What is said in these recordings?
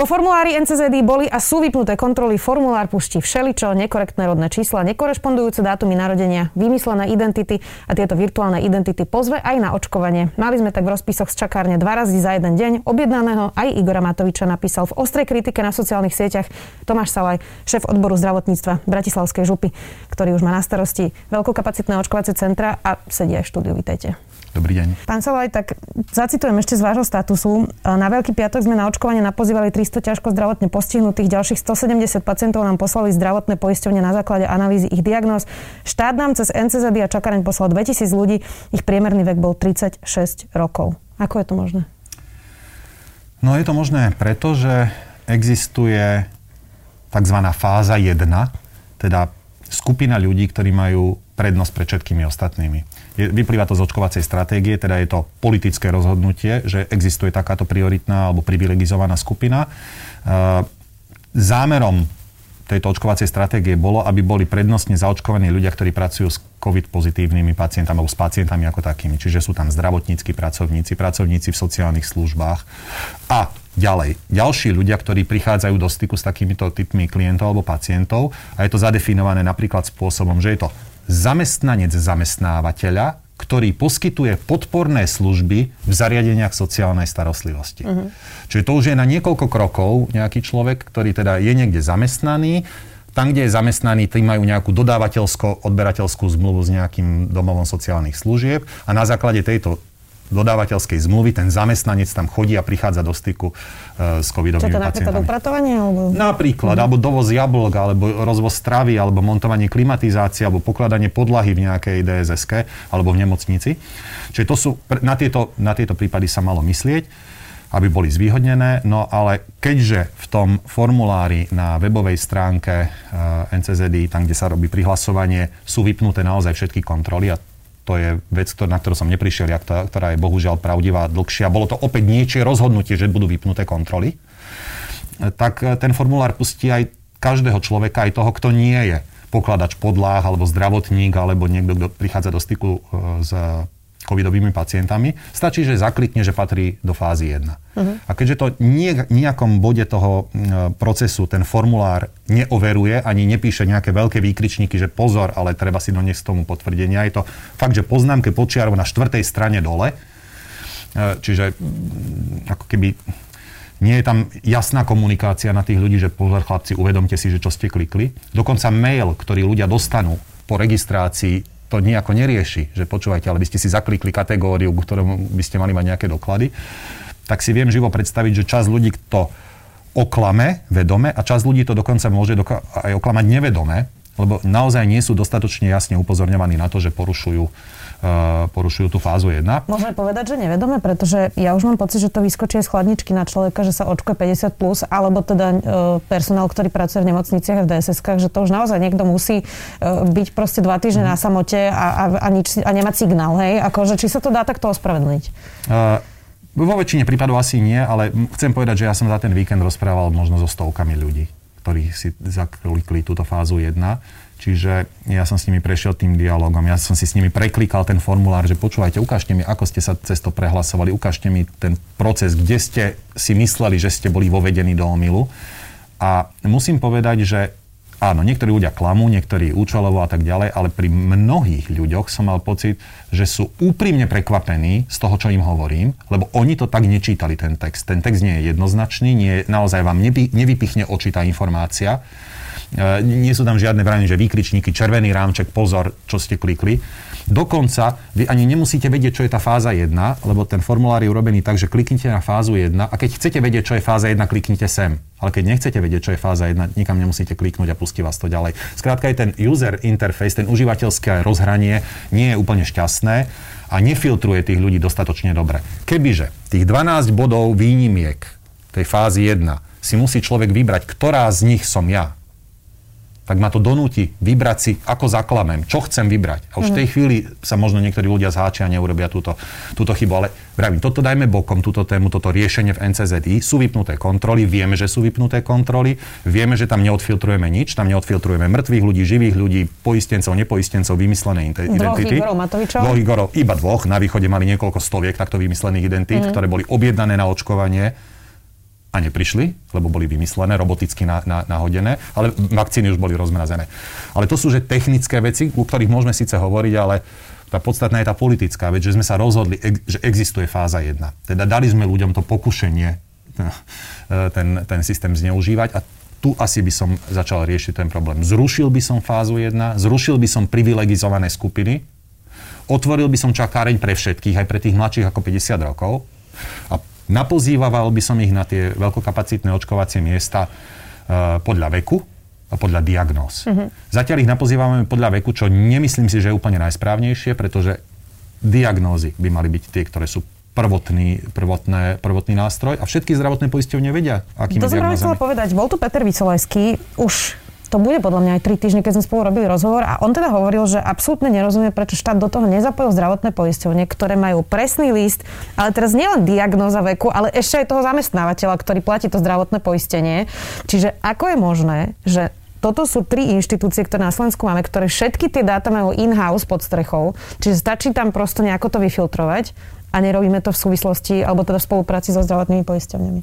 Po formulári NCZD boli a sú vypnuté kontroly. Formulár pustí všeličo, nekorektné rodné čísla, nekorešpondujúce dátumy narodenia, vymyslené identity a tieto virtuálne identity pozve aj na očkovanie. Mali sme tak v rozpisoch z čakárne dva razy za jeden deň. Objednaného aj Igora Matoviča napísal v ostrej kritike na sociálnych sieťach Tomáš Salaj, šéf odboru zdravotníctva Bratislavskej župy, ktorý už má na starosti veľkokapacitné očkovacie centra a sedí aj štúdiu. Vítajte. Dobrý deň. Pán Salaj, tak zacitujem ešte z vášho statusu. Na Veľký piatok sme na očkovanie napozývali 300 ťažko zdravotne postihnutých, ďalších 170 pacientov nám poslali zdravotné poisťovne na základe analýzy ich diagnóz. Štát nám cez NCZ a čakareň poslal 2000 ľudí, ich priemerný vek bol 36 rokov. Ako je to možné? No je to možné preto, že existuje tzv. fáza 1, teda skupina ľudí, ktorí majú prednosť pred všetkými ostatnými. Je, vyplýva to z očkovacej stratégie, teda je to politické rozhodnutie, že existuje takáto prioritná alebo privilegizovaná skupina. E, zámerom tejto očkovacej stratégie bolo, aby boli prednostne zaočkovaní ľudia, ktorí pracujú s COVID pozitívnymi pacientami alebo s pacientami ako takými. Čiže sú tam zdravotníckí pracovníci, pracovníci v sociálnych službách a ďalej. Ďalší ľudia, ktorí prichádzajú do styku s takýmito typmi klientov alebo pacientov a je to zadefinované napríklad spôsobom, že je to zamestnanec zamestnávateľa, ktorý poskytuje podporné služby v zariadeniach sociálnej starostlivosti. Uh-huh. Čiže to už je na niekoľko krokov nejaký človek, ktorý teda je niekde zamestnaný, tam, kde je zamestnaný, tým majú nejakú dodávateľsko-odberateľskú zmluvu s nejakým domovom sociálnych služieb a na základe tejto dodávateľskej zmluvy, ten zamestnanec tam chodí a prichádza do styku uh, s covidovými Čo to napríklad upratovanie? Alebo... Napríklad, mm. alebo dovoz jablok, alebo rozvoz stravy, alebo montovanie klimatizácie, alebo pokladanie podlahy v nejakej DSSK, alebo v nemocnici. Čiže to sú, na tieto, na tieto prípady sa malo myslieť aby boli zvýhodnené. No ale keďže v tom formulári na webovej stránke eh, NCZD, tam, kde sa robí prihlasovanie, sú vypnuté naozaj všetky kontroly a to je vec, na ktorú som neprišiel, ktorá je bohužiaľ pravdivá dlhšia. Bolo to opäť niečie rozhodnutie, že budú vypnuté kontroly. Tak e, ten formulár pustí aj každého človeka, aj toho, kto nie je pokladač podláh, alebo zdravotník, alebo niekto, kto prichádza do styku e, s covidovými pacientami. Stačí, že zaklikne, že patrí do fázy 1. Uh-huh. A keďže to nie, nejakom bode toho procesu ten formulár neoveruje, ani nepíše nejaké veľké výkričníky, že pozor, ale treba si doniesť tomu potvrdenia. Je to fakt, že poznámke počiarov na štvrtej strane dole. E, čiže ako keby nie je tam jasná komunikácia na tých ľudí, že pozor chlapci, uvedomte si, že čo ste klikli. Dokonca mail, ktorý ľudia dostanú po registrácii, to nejako nerieši, že počúvajte, ale by ste si zaklikli kategóriu, k ktorému by ste mali mať nejaké doklady, tak si viem živo predstaviť, že čas ľudí to oklame vedome a čas ľudí to dokonca môže doka- aj oklamať nevedome, lebo naozaj nie sú dostatočne jasne upozorňovaní na to, že porušujú Eh, porušujú tú fázu 1. Môžeme povedať, že nevedome, pretože ja už mám pocit, že to vyskočí z chladničky na človeka, že sa očkuje 50+, plus, alebo teda e, personál, ktorý pracuje v nemocniciach a v dss že to už naozaj niekto musí e, byť proste dva týždne mm. na samote a, a, a, nič, a nemať signál, hej? Akože, či sa to dá takto ospravedlniť? Uh, vo väčšine prípadov asi nie, ale chcem povedať, že ja som za ten víkend rozprával možno so stovkami ľudí, ktorí si zaklikli túto fázu 1 Čiže ja som s nimi prešiel tým dialogom, ja som si s nimi preklikal ten formulár, že počúvajte, ukážte mi, ako ste sa cez to prehlasovali, ukážte mi ten proces, kde ste si mysleli, že ste boli vovedení do omilu. A musím povedať, že áno, niektorí ľudia klamú, niektorí účelovo a tak ďalej, ale pri mnohých ľuďoch som mal pocit, že sú úprimne prekvapení z toho, čo im hovorím, lebo oni to tak nečítali, ten text. Ten text nie je jednoznačný, nie, naozaj vám nevypichne oči tá informácia nie sú tam žiadne vranie, že výkričníky, červený rámček, pozor, čo ste klikli. Dokonca vy ani nemusíte vedieť, čo je tá fáza 1, lebo ten formulár je urobený tak, že kliknite na fázu 1 a keď chcete vedieť, čo je fáza 1, kliknite sem. Ale keď nechcete vedieť, čo je fáza 1, nikam nemusíte kliknúť a pustí vás to ďalej. Skrátka aj ten user interface, ten užívateľské rozhranie nie je úplne šťastné a nefiltruje tých ľudí dostatočne dobre. Kebyže tých 12 bodov výnimiek tej fázy 1 si musí človek vybrať, ktorá z nich som ja, tak ma to donúti vybrať si, ako zaklamem, čo chcem vybrať. A už v tej mhm. chvíli sa možno niektorí ľudia zháčia a neurobia túto, túto chybu. Ale vravím, toto dajme bokom, túto tému, toto riešenie v NCZI. Sú vypnuté kontroly, vieme, že sú vypnuté kontroly, vieme, že tam neodfiltrujeme nič, tam neodfiltrujeme mŕtvych ľudí, živých ľudí, poistencov, nepoistencov, vymyslené identity. Dvoch Igorov Matovičov? Dvoch Igorov, iba dvoch. Na východe mali niekoľko stoviek takto vymyslených identít, mm. ktoré boli objednané na očkovanie a neprišli, lebo boli vymyslené, roboticky na, na, nahodené, ale vakcíny už boli rozmrazené. Ale to sú že technické veci, u ktorých môžeme síce hovoriť, ale tá podstatná je tá politická vec, že sme sa rozhodli, že existuje fáza 1. Teda dali sme ľuďom to pokušenie ten, ten systém zneužívať a tu asi by som začal riešiť ten problém. Zrušil by som fázu 1, zrušil by som privilegizované skupiny, otvoril by som čakáreň pre všetkých, aj pre tých mladších ako 50 rokov a Napozýval by som ich na tie veľkokapacitné očkovacie miesta uh, podľa veku a podľa diagnóz. Uh-huh. Zatiaľ ich napozývame podľa veku, čo nemyslím si, že je úplne najsprávnejšie, pretože diagnózy by mali byť tie, ktoré sú prvotný, prvotné, prvotný nástroj a všetky zdravotné poisťovne vedia, akými To som práve chcela povedať. Bol tu Peter Vysolajský už to bude podľa mňa aj tri týždne, keď sme spolu robili rozhovor a on teda hovoril, že absolútne nerozumie, prečo štát do toho nezapojil zdravotné poisťovne, ktoré majú presný list, ale teraz nielen diagnóza veku, ale ešte aj toho zamestnávateľa, ktorý platí to zdravotné poistenie. Čiže ako je možné, že toto sú tri inštitúcie, ktoré na Slovensku máme, ktoré všetky tie dáta majú in-house pod strechou, čiže stačí tam prosto nejako to vyfiltrovať a nerobíme to v súvislosti, alebo teda v spolupráci so zdravotnými poisťovňami?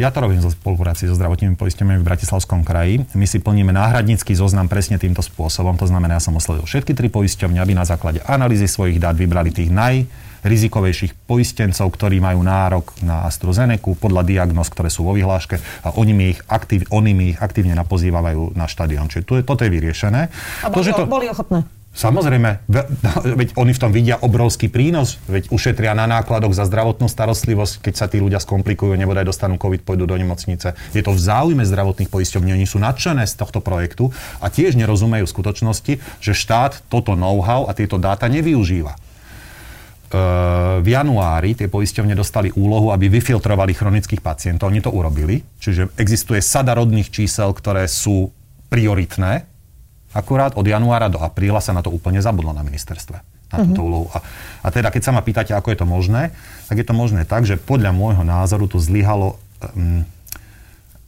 Ja to robím zo spolupráci so zdravotnými poisťovňami v Bratislavskom kraji. My si plníme náhradnícky zoznam presne týmto spôsobom. To znamená, ja som oslovil všetky tri poisťovne, aby na základe analýzy svojich dát vybrali tých najrizikovejších poistencov, ktorí majú nárok na AstraZeneca podľa diagnóz, ktoré sú vo vyhláške a oni mi ich, aktív, oni mi ich aktívne napozývajú na štadión. Čiže tu je, toto je vyriešené. A boli, to, že to, boli ochotné? Samozrejme, veď oni v tom vidia obrovský prínos, veď ušetria na nákladoch za zdravotnú starostlivosť, keď sa tí ľudia skomplikujú, nebodaj dostanú COVID, pôjdu do nemocnice. Je to v záujme zdravotných poisťovní, oni sú nadšené z tohto projektu a tiež nerozumejú skutočnosti, že štát toto know-how a tieto dáta nevyužíva. E, v januári tie poisťovne dostali úlohu, aby vyfiltrovali chronických pacientov. Oni to urobili, čiže existuje sada rodných čísel, ktoré sú prioritné Akurát od januára do apríla sa na to úplne zabudlo na ministerstve. Na túto uh-huh. úlohu. A, a teda, keď sa ma pýtate, ako je to možné, tak je to možné tak, že podľa môjho názoru tu zlyhalo um,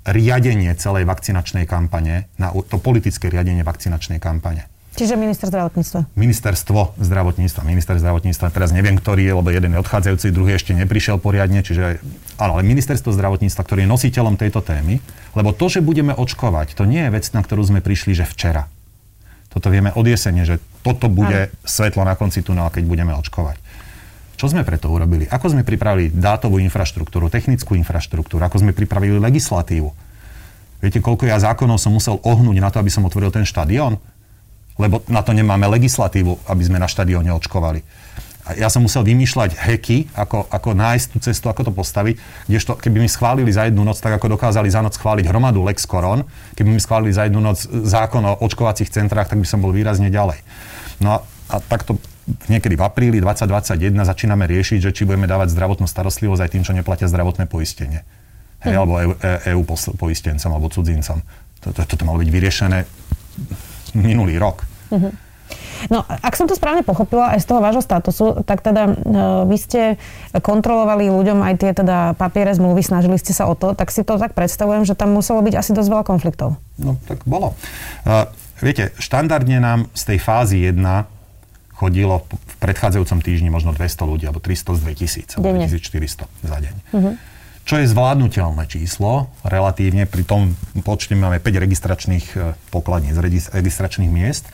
riadenie celej vakcinačnej kampane, na, to politické riadenie vakcinačnej kampane. Čiže minister zdravotníctva? Ministerstvo zdravotníctva. Minister zdravotníctva, teraz neviem, ktorý je, lebo jeden je odchádzajúci, druhý ešte neprišiel poriadne, čiže áno, ale ministerstvo zdravotníctva, ktorý je nositeľom tejto témy, lebo to, že budeme očkovať, to nie je vec, na ktorú sme prišli, že včera. Toto vieme od jesene, že toto bude Aj. svetlo na konci tunela, keď budeme očkovať. Čo sme preto urobili? Ako sme pripravili dátovú infraštruktúru, technickú infraštruktúru, ako sme pripravili legislatívu? Viete, koľko ja zákonov som musel ohnúť na to, aby som otvoril ten štadión? Lebo na to nemáme legislatívu, aby sme na štadióne očkovali ja som musel vymýšľať heky, ako, ako nájsť tú cestu, ako to postaviť, kdežto keby mi schválili za jednu noc, tak ako dokázali za noc schváliť hromadu Lex Coron, keby mi schválili za jednu noc zákon o očkovacích centrách, tak by som bol výrazne ďalej. No a, a takto niekedy v apríli 2021 začíname riešiť, že či budeme dávať zdravotnú starostlivosť aj tým, čo neplatia zdravotné poistenie. Hej, hm. alebo EU, EU e poistencom alebo cudzincom. Toto to, to, to malo byť vyriešené minulý rok. Uh-huh. No, ak som to správne pochopila aj z toho vášho statusu, tak teda uh, vy ste kontrolovali ľuďom aj tie teda papiere zmluvy, snažili ste sa o to, tak si to tak predstavujem, že tam muselo byť asi dosť veľa konfliktov. No, tak bolo. Uh, viete, štandardne nám z tej fázy 1 chodilo v predchádzajúcom týždni možno 200 ľudí, alebo 300 z 2000, alebo 2400 za deň. Uh-huh. Čo je zvládnutelné číslo, relatívne pri tom počte máme 5 registračných e, pokladníc, registračných miest.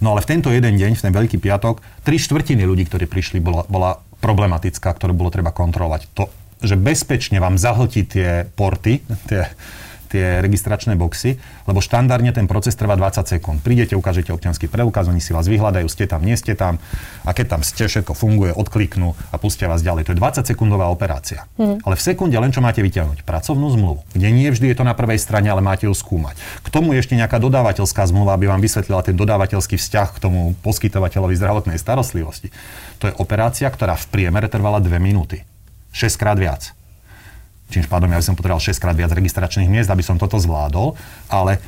No ale v tento jeden deň, v ten Veľký piatok, tri štvrtiny ľudí, ktorí prišli, bola, bola problematická, ktorú bolo treba kontrolovať. To, že bezpečne vám zahltí tie porty, tie, tie registračné boxy, lebo štandardne ten proces trvá 20 sekúnd. Prídete, ukážete občianský preukaz, oni si vás vyhľadajú, ste tam, nie ste tam a keď tam ste, všetko funguje, odkliknú a pustia vás ďalej. To je 20 sekundová operácia. Hmm. Ale v sekunde len čo máte vyťahnuť? Pracovnú zmluvu, kde nie vždy je to na prvej strane, ale máte ju skúmať. K tomu ešte nejaká dodávateľská zmluva, aby vám vysvetlila ten dodávateľský vzťah k tomu poskytovateľovi zdravotnej starostlivosti. To je operácia, ktorá v priemere trvala 2 minúty. 6 krát viac. Čím pádom ja by som potreboval 6 krát viac registračných miest, aby som toto zvládol, ale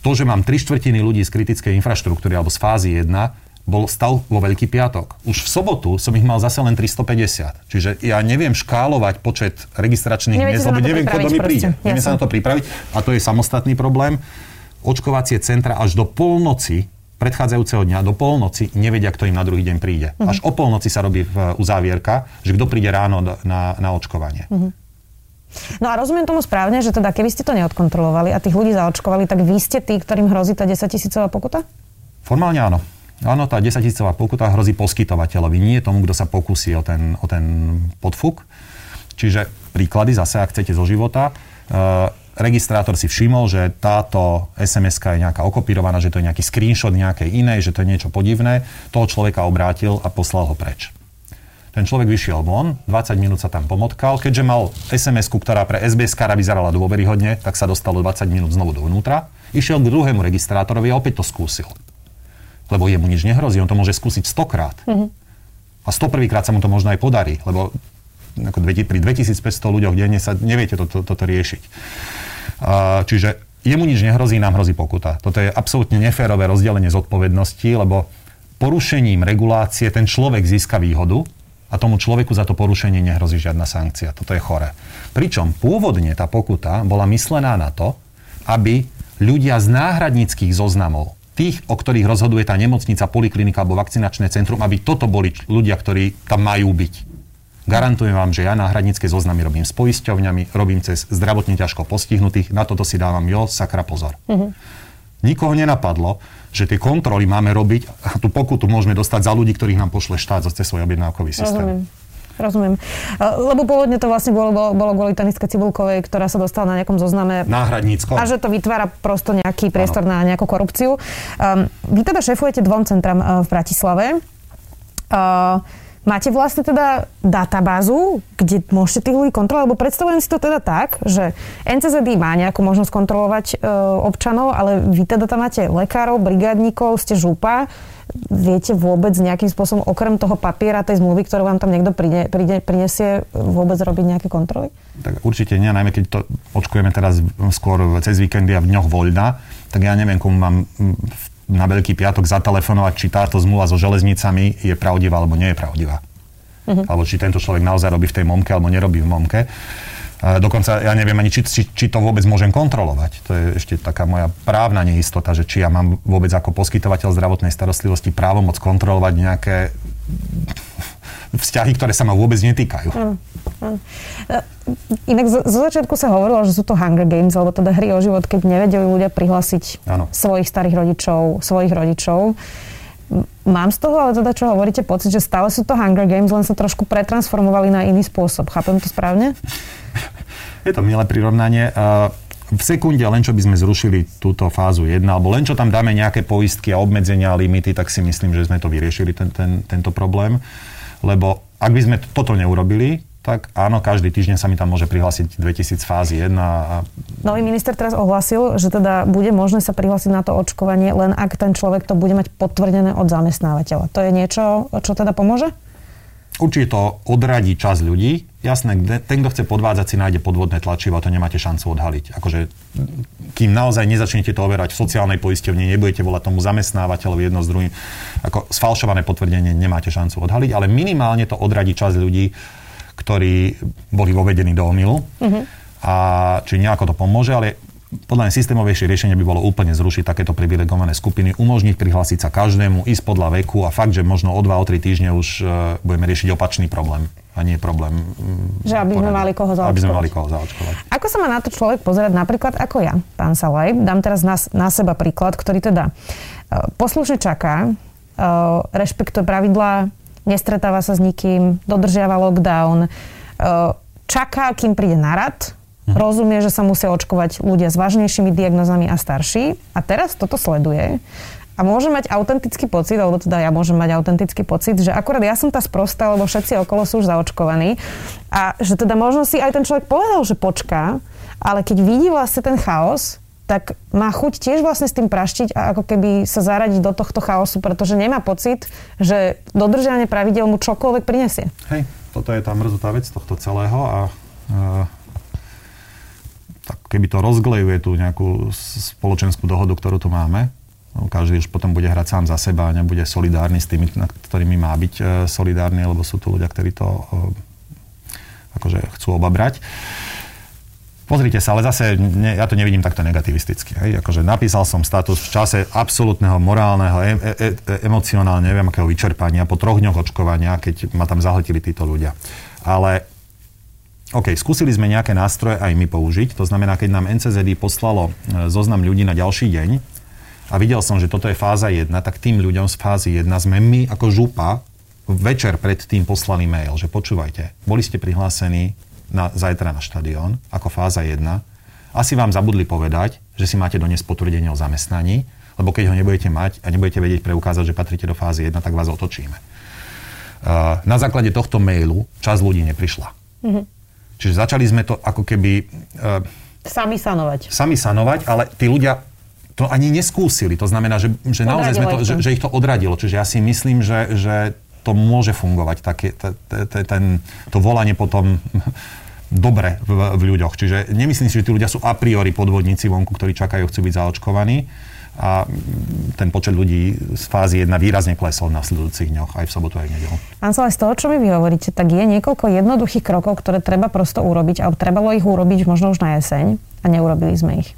to, že mám tri štvrtiny ľudí z kritickej infraštruktúry alebo z fázy 1, bol stav vo Veľký piatok. Už v sobotu som ich mal zase len 350. Čiže ja neviem škálovať počet registračných Neviete miest, lebo neviem, kto mi príde. Neviem sa Jasne. na to pripraviť a to je samostatný problém. Očkovacie centra až do polnoci predchádzajúceho dňa do polnoci nevedia, kto im na druhý deň príde. Mhm. Až o polnoci sa robí uzávierka, že kto príde ráno na, na očkovanie. Mhm. No a rozumiem tomu správne, že teda keby ste to neodkontrolovali a tých ľudí zaočkovali, tak vy ste tí, ktorým hrozí tá 10 tisícová pokuta? Formálne áno. Áno, tá 10 tisícová pokuta hrozí poskytovateľovi, nie tomu, kto sa pokusí o ten, o ten podfuk. Čiže príklady zase, ak chcete zo života. E, registrátor si všimol, že táto sms je nejaká okopírovaná, že to je nejaký screenshot nejakej inej, že to je niečo podivné. Toho človeka obrátil a poslal ho preč. Ten človek vyšiel von, 20 minút sa tam pomotkal. Keďže mal sms ktorá pre SBS vyzerala dôveryhodne, tak sa dostalo 20 minút znovu dovnútra. Išiel k druhému registrátorovi a opäť to skúsil. Lebo jemu nič nehrozí, on to môže skúsiť 100 krát. A 101 krát sa mu to možno aj podarí, lebo ako pri 2500 ľuďoch denne sa neviete toto, toto riešiť. A, čiže jemu nič nehrozí, nám hrozí pokuta. Toto je absolútne neférové rozdelenie zodpovednosti, lebo porušením regulácie ten človek získa výhodu a tomu človeku za to porušenie nehrozí žiadna sankcia. Toto je chore. Pričom pôvodne tá pokuta bola myslená na to, aby ľudia z náhradníckých zoznamov, tých, o ktorých rozhoduje tá nemocnica, poliklinika alebo vakcinačné centrum, aby toto boli ľudia, ktorí tam majú byť. Garantujem vám, že ja náhradnícke zoznamy robím s poisťovňami, robím cez zdravotne ťažko postihnutých, na toto si dávam jo, sakra pozor. Nikoho nenapadlo, že tie kontroly máme robiť a tú pokutu môžeme dostať za ľudí, ktorých nám pošle štát cez svoj objednávkový systém. Rozumiem. Rozumiem. Lebo pôvodne to vlastne bolo, bolo, bolo kvôli Taniske Cibulkovej, ktorá sa dostala na nejakom zozname Náhradnícko. a že to vytvára prosto nejaký priestor na nejakú korupciu. Um, vy teda šefujete dvom centram uh, v Bratislave. Uh, máte vlastne teda databázu, kde môžete tých ľudí kontrolovať? Lebo predstavujem si to teda tak, že NCZD má nejakú možnosť kontrolovať uh, občanov, ale vy teda tam máte lekárov, brigádnikov, ste župa. Viete vôbec nejakým spôsobom, okrem toho papiera, tej zmluvy, ktorú vám tam niekto príde, príde, prinesie, vôbec robiť nejaké kontroly? Tak určite nie, najmä keď to očkujeme teraz skôr cez víkendy a v dňoch voľna, tak ja neviem, komu mám v- na Veľký piatok zatelefonovať, či táto zmluva so železnicami je pravdivá alebo nie je pravdivá. Uh-huh. Alebo či tento človek naozaj robí v tej momke alebo nerobí v momke. A dokonca ja neviem ani, či, či, či to vôbec môžem kontrolovať. To je ešte taká moja právna neistota, že či ja mám vôbec ako poskytovateľ zdravotnej starostlivosti právomoc kontrolovať nejaké vzťahy, ktoré sa ma vôbec netýkajú. E, Inak zo, zo začiatku sa hovorilo, že sú to Hunger Games, alebo teda hry o život, keď nevedeli ľudia prihlásiť Áno. svojich starých rodičov, svojich rodičov. Mám z toho, ale teda čo hovoríte, pocit, že stále sú to Hunger Games, len sa trošku pretransformovali na iný spôsob. Chápem to správne? Je to milé prirovnanie. A V sekunde len čo by sme zrušili túto fázu 1, alebo len čo tam dáme nejaké poistky a obmedzenia a limity, tak si myslím, že sme to vyriešili, ten, ten, tento problém. Lebo ak by sme toto neurobili, tak áno, každý týždeň sa mi tam môže prihlásiť 2000 fázy 1 a Nový minister teraz ohlásil, že teda bude možné sa prihlásiť na to očkovanie, len ak ten človek to bude mať potvrdené od zamestnávateľa. To je niečo, čo teda pomôže? Určite to odradí čas ľudí. Jasné, ten, kto chce podvádzať, si nájde podvodné tlačivo a to nemáte šancu odhaliť. Akože, kým naozaj nezačnete to overať v sociálnej poisťovni, nebudete volať tomu zamestnávateľovi jedno s druhým, ako sfalšované potvrdenie nemáte šancu odhaliť, ale minimálne to odradí čas ľudí, ktorí boli vovedení do omilu. A či nejako to pomôže, ale podľa mňa systémovejšie riešenie by bolo úplne zrušiť takéto privilegované skupiny, umožniť prihlásiť sa každému, ísť podľa veku a fakt, že možno o 2 o 3 týždne už uh, budeme riešiť opačný problém a nie problém. mm, Že aby sme mali koho Aby sme zaočkovať. mali koho zaočkovať. Ako sa má na to človek pozerať napríklad ako ja, pán Salaj? Dám teraz na, na seba príklad, ktorý teda uh, poslušne čaká, uh, rešpektuje pravidlá, nestretáva sa s nikým, dodržiava lockdown, čaká, kým príde na rad, rozumie, že sa musia očkovať ľudia s vážnejšími diagnozami a starší. A teraz toto sleduje. A môže mať autentický pocit, alebo teda ja môžem mať autentický pocit, že akurát ja som tá sprostá, lebo všetci okolo sú už zaočkovaní. A že teda možno si aj ten človek povedal, že počká, ale keď vidí vlastne ten chaos, tak má chuť tiež vlastne s tým praštiť a ako keby sa zaradiť do tohto chaosu, pretože nemá pocit, že dodržiavanie pravidel mu čokoľvek prinesie. Hej, toto je tá mrzutá vec tohto celého a uh, tak keby to rozglejuje tú nejakú spoločenskú dohodu, ktorú tu máme, no, každý už potom bude hrať sám za seba a nebude solidárny s tými, na ktorými má byť e, solidárny, lebo sú tu ľudia, ktorí to e, akože chcú obabrať. Pozrite sa, ale zase ne, ja to nevidím takto negativisticky. Hej? Akože napísal som status v čase absolútneho morálneho, e, e, e, emocionálne, neviem akého vyčerpania, po troch dňoch očkovania, keď ma tam zahltili títo ľudia. Ale OK, skúsili sme nejaké nástroje aj my použiť. To znamená, keď nám NCZD poslalo e, zoznam ľudí na ďalší deň a videl som, že toto je fáza 1, tak tým ľuďom z fázy 1 sme my ako župa večer pred tým poslali mail, že počúvajte, boli ste prihlásení na, zajtra na štadión ako fáza 1, asi vám zabudli povedať, že si máte doniesť potvrdenie o zamestnaní, lebo keď ho nebudete mať a nebudete vedieť preukázať, že patríte do fázy 1, tak vás otočíme. Uh, na základe tohto mailu čas ľudí neprišla. Mm-hmm. Čiže začali sme to ako keby... Uh, sami sanovať. Sami sanovať, ale tí ľudia to ani neskúsili. To znamená, že, že naozaj sme to, že, že ich to odradilo. Čiže ja si myslím, že, že to môže fungovať, také, ten, to volanie potom dobre v, v ľuďoch. Čiže nemyslím si, že tí ľudia sú a priori podvodníci vonku, ktorí čakajú, chcú byť zaočkovaní. A ten počet ľudí z fázy 1 výrazne klesol v nasledujúcich dňoch, aj v sobotu, aj v nedelu. Pán Solaj, z toho, čo mi vy hovoríte, tak je niekoľko jednoduchých krokov, ktoré treba prosto urobiť, alebo trebalo ich urobiť možno už na jeseň a neurobili sme ich.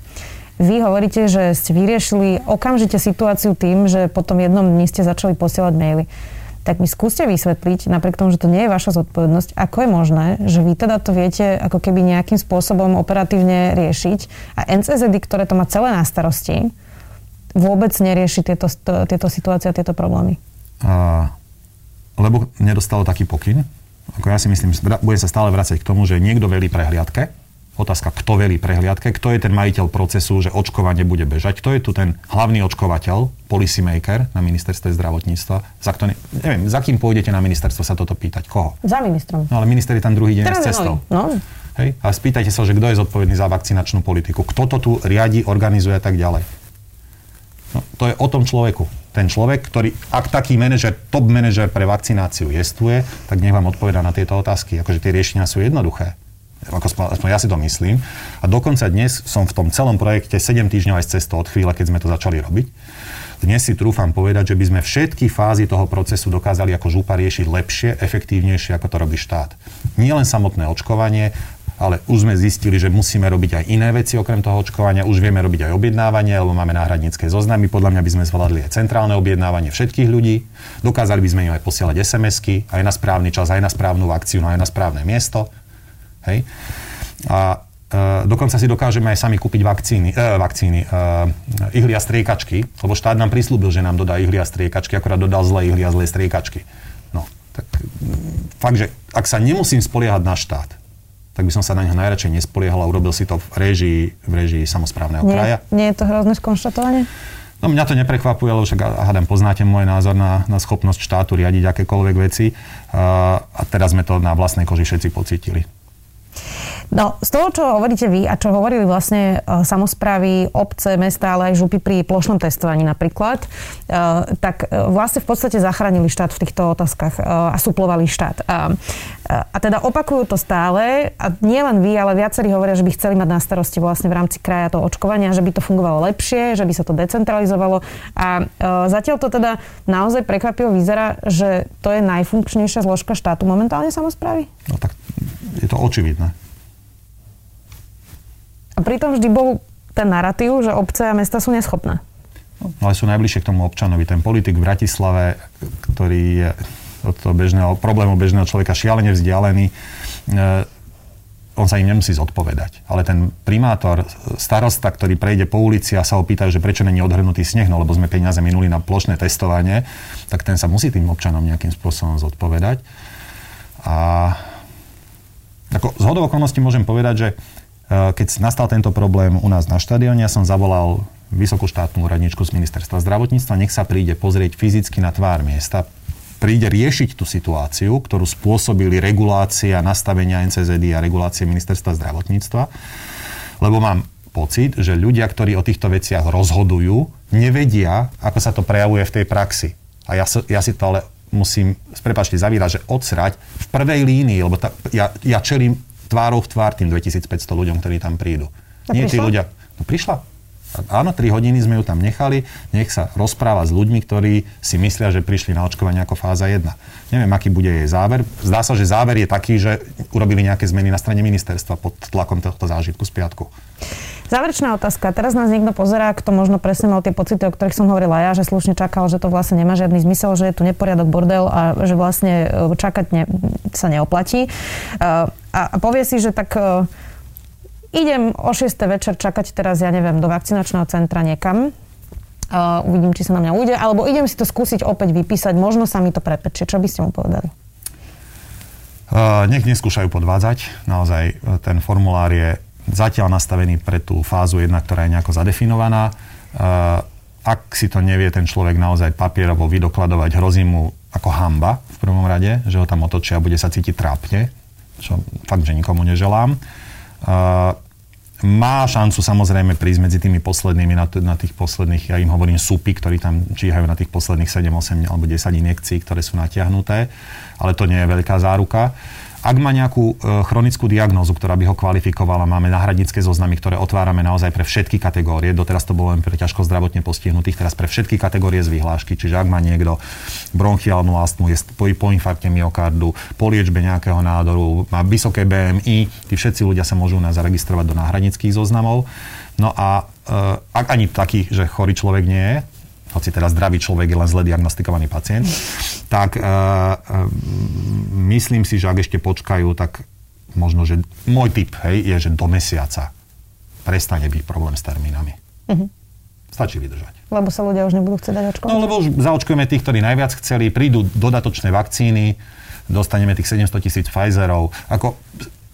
Vy hovoríte, že ste vyriešili okamžite situáciu tým, že potom jednom dni ste začali posielať maily tak mi skúste vysvetliť, napriek tomu, že to nie je vaša zodpovednosť, ako je možné, že vy teda to viete ako keby nejakým spôsobom operatívne riešiť a NCZD, ktoré to má celé na starosti, vôbec nerieši tieto, tieto situácie a tieto problémy? A, lebo nedostalo taký pokyn. Ako ja si myslím, že bude sa stále vrácať k tomu, že niekto velí prehliadke, Otázka, kto velí prehliadke, kto je ten majiteľ procesu, že očkovanie bude bežať, kto je tu ten hlavný očkovateľ, policy maker na ministerstve zdravotníctva. Za, kto ne, neviem, za kým pôjdete na ministerstvo sa toto pýtať? Koho? Za ministrom. No ale minister je tam druhý deň s cestou. No. Hej? A spýtajte sa, že kto je zodpovedný za vakcinačnú politiku, kto to tu riadi, organizuje a tak ďalej. No, to je o tom človeku. Ten človek, ktorý, ak taký manažer, top manažer pre vakcináciu jestuje, tak nech vám odpoveda na tieto otázky. Akože tie riešenia sú jednoduché. Ako aspoň ja si to myslím. A dokonca dnes som v tom celom projekte 7 týždňov aj z cestu od chvíle, keď sme to začali robiť. Dnes si trúfam povedať, že by sme všetky fázy toho procesu dokázali ako župa riešiť lepšie, efektívnejšie, ako to robí štát. Nie len samotné očkovanie, ale už sme zistili, že musíme robiť aj iné veci okrem toho očkovania. Už vieme robiť aj objednávanie, lebo máme náhradnícke zoznamy. Podľa mňa by sme zvládli aj centrálne objednávanie všetkých ľudí. Dokázali by sme im aj posielať SMS-ky, aj na správny čas, aj na správnu vakciu, aj na správne miesto. Hej? A Uh, dokonca si dokážeme aj sami kúpiť vakcíny, uh, vakcíny uh, ihly a striekačky, lebo štát nám prislúbil, že nám dodá ihly a striekačky, akorát dodal zlé ihly a zlé striekačky. No, tak fakt, že ak sa nemusím spoliehať na štát, tak by som sa na neho najradšej nespoliehal a urobil si to v režii, v režii samozprávneho nie, kraja. Nie je to hrozné skonštatovanie? No mňa to neprekvapuje, lebo však hádam, poznáte môj názor na, na schopnosť štátu riadiť akékoľvek veci uh, a teraz sme to na vlastnej koži všetci pocítili. No, z toho, čo hovoríte vy a čo hovorili vlastne uh, samozprávy, obce, mesta, ale aj župy pri plošnom testovaní napríklad, uh, tak uh, vlastne v podstate zachránili štát v týchto otázkach a suplovali štát. A teda opakujú to stále a nie len vy, ale viacerí hovoria, že by chceli mať na starosti vlastne v rámci kraja to očkovania, že by to fungovalo lepšie, že by sa to decentralizovalo. A zatiaľ to teda naozaj prekvapivo vyzerá, že to je najfunkčnejšia zložka štátu momentálne samozprávy? No tak je to očividné. A pritom vždy bol ten narratív, že obce a mesta sú neschopné. No, ale sú najbližšie k tomu občanovi. Ten politik v Bratislave, ktorý je od toho bežného, problému bežného človeka šialene vzdialený, e, on sa im nemusí zodpovedať. Ale ten primátor, starosta, ktorý prejde po ulici a sa ho pýtajú, že prečo není odhrnutý sneh, no lebo sme peniaze minuli na plošné testovanie, tak ten sa musí tým občanom nejakým spôsobom zodpovedať. A ako z hodov okolností môžem povedať, že keď nastal tento problém u nás na štadióne, ja som zavolal vysokú štátnu úradničku z ministerstva zdravotníctva, nech sa príde pozrieť fyzicky na tvár miesta, príde riešiť tú situáciu, ktorú spôsobili regulácia nastavenia NCZD a regulácie ministerstva zdravotníctva, lebo mám pocit, že ľudia, ktorí o týchto veciach rozhodujú, nevedia, ako sa to prejavuje v tej praxi. A ja, ja si to ale musím, prepačte, zavírať, že odsrať v prvej línii, lebo ta, ja, ja čelím tvárou v tvár tým 2500 ľuďom, ktorí tam prídu. A Nie, tí ľudia... No prišla. Áno, 3 hodiny sme ju tam nechali, nech sa rozpráva s ľuďmi, ktorí si myslia, že prišli na očkovanie ako fáza 1. Neviem, aký bude jej záver. Zdá sa, že záver je taký, že urobili nejaké zmeny na strane ministerstva pod tlakom tohto zážitku z piatku. Záverečná otázka. Teraz nás niekto pozerá, kto možno presne mal tie pocity, o ktorých som hovorila ja, že slušne čakal, že to vlastne nemá žiadny zmysel, že je tu neporiadok bordel a že vlastne e, čakať ne, sa neoplatí. E, a, a povie si, že tak e, idem o 6. večer čakať teraz, ja neviem, do vakcinačného centra niekam. Uh, uvidím, či sa na mňa ujde, alebo idem si to skúsiť opäť vypísať, možno sa mi to prepečie. Čo by ste mu povedali? Uh, nech neskúšajú podvádzať. Naozaj ten formulár je zatiaľ nastavený pre tú fázu 1, ktorá je nejako zadefinovaná. Uh, ak si to nevie ten človek naozaj papierovo vydokladovať, hrozí mu ako hamba v prvom rade, že ho tam otočia a bude sa cítiť trápne, čo fakt, že nikomu neželám. Uh, má šancu samozrejme prísť medzi tými poslednými na, t- na tých posledných, ja im hovorím súpy, ktorí tam číhajú na tých posledných 7, 8 alebo 10 injekcií, ktoré sú natiahnuté, ale to nie je veľká záruka. Ak má nejakú e, chronickú diagnózu, ktorá by ho kvalifikovala, máme náhradnícke zoznamy, ktoré otvárame naozaj pre všetky kategórie. Doteraz to bolo len pre ťažko zdravotne postihnutých, teraz pre všetky kategórie z vyhlášky. Čiže ak má niekto bronchiálnu astmu, je po, po infarkte myokardu, po liečbe nejakého nádoru, má vysoké BMI, tí všetci ľudia sa môžu nás zaregistrovať do náhradníckých zoznamov. No a e, ak ani taký, že chorý človek nie je, hoci teda zdravý človek je len zle diagnostikovaný pacient, tak uh, uh, myslím si, že ak ešte počkajú, tak možno, že môj tip hej, je, že do mesiaca prestane byť problém s termínami. Uh-huh. Stačí vydržať. Lebo sa ľudia už nebudú chcieť dať očkovať? No lebo už zaočkujeme tých, ktorí najviac chceli, prídu dodatočné vakcíny, dostaneme tých 700 tisíc Pfizerov. Ako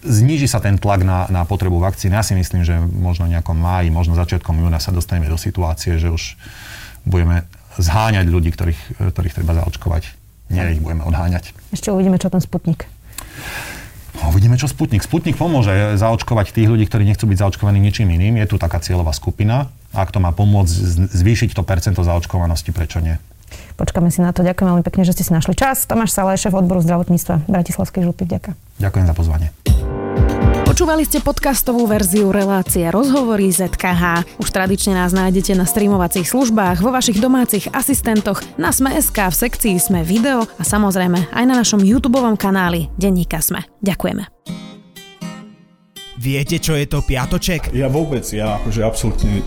zníži sa ten tlak na, na potrebu vakcíny. Ja si myslím, že možno nejakom máji, možno začiatkom júna sa dostaneme do situácie, že už budeme zháňať ľudí, ktorých, ktorých treba zaočkovať. Nie ich budeme odháňať. Ešte uvidíme, čo ten Sputnik. No, uvidíme, čo Sputnik. Sputnik pomôže zaočkovať tých ľudí, ktorí nechcú byť zaočkovaní ničím iným. Je tu taká cieľová skupina. Ak to má pomôcť zvýšiť to percento zaočkovanosti, prečo nie? Počkáme si na to. Ďakujem veľmi pekne, že ste si našli čas. Tomáš Salaj, šéf odboru zdravotníctva Bratislavskej župy. Ďakujem. Ďakujem za pozvanie. Počúvali ste podcastovú verziu relácie Rozhovory ZKH. Už tradične nás nájdete na streamovacích službách, vo vašich domácich asistentoch, na Sme.sk, v sekcii Sme video a samozrejme aj na našom YouTube kanáli Denníka Sme. Ďakujeme. Viete, čo je to piatoček? Ja vôbec, ja akože absolútne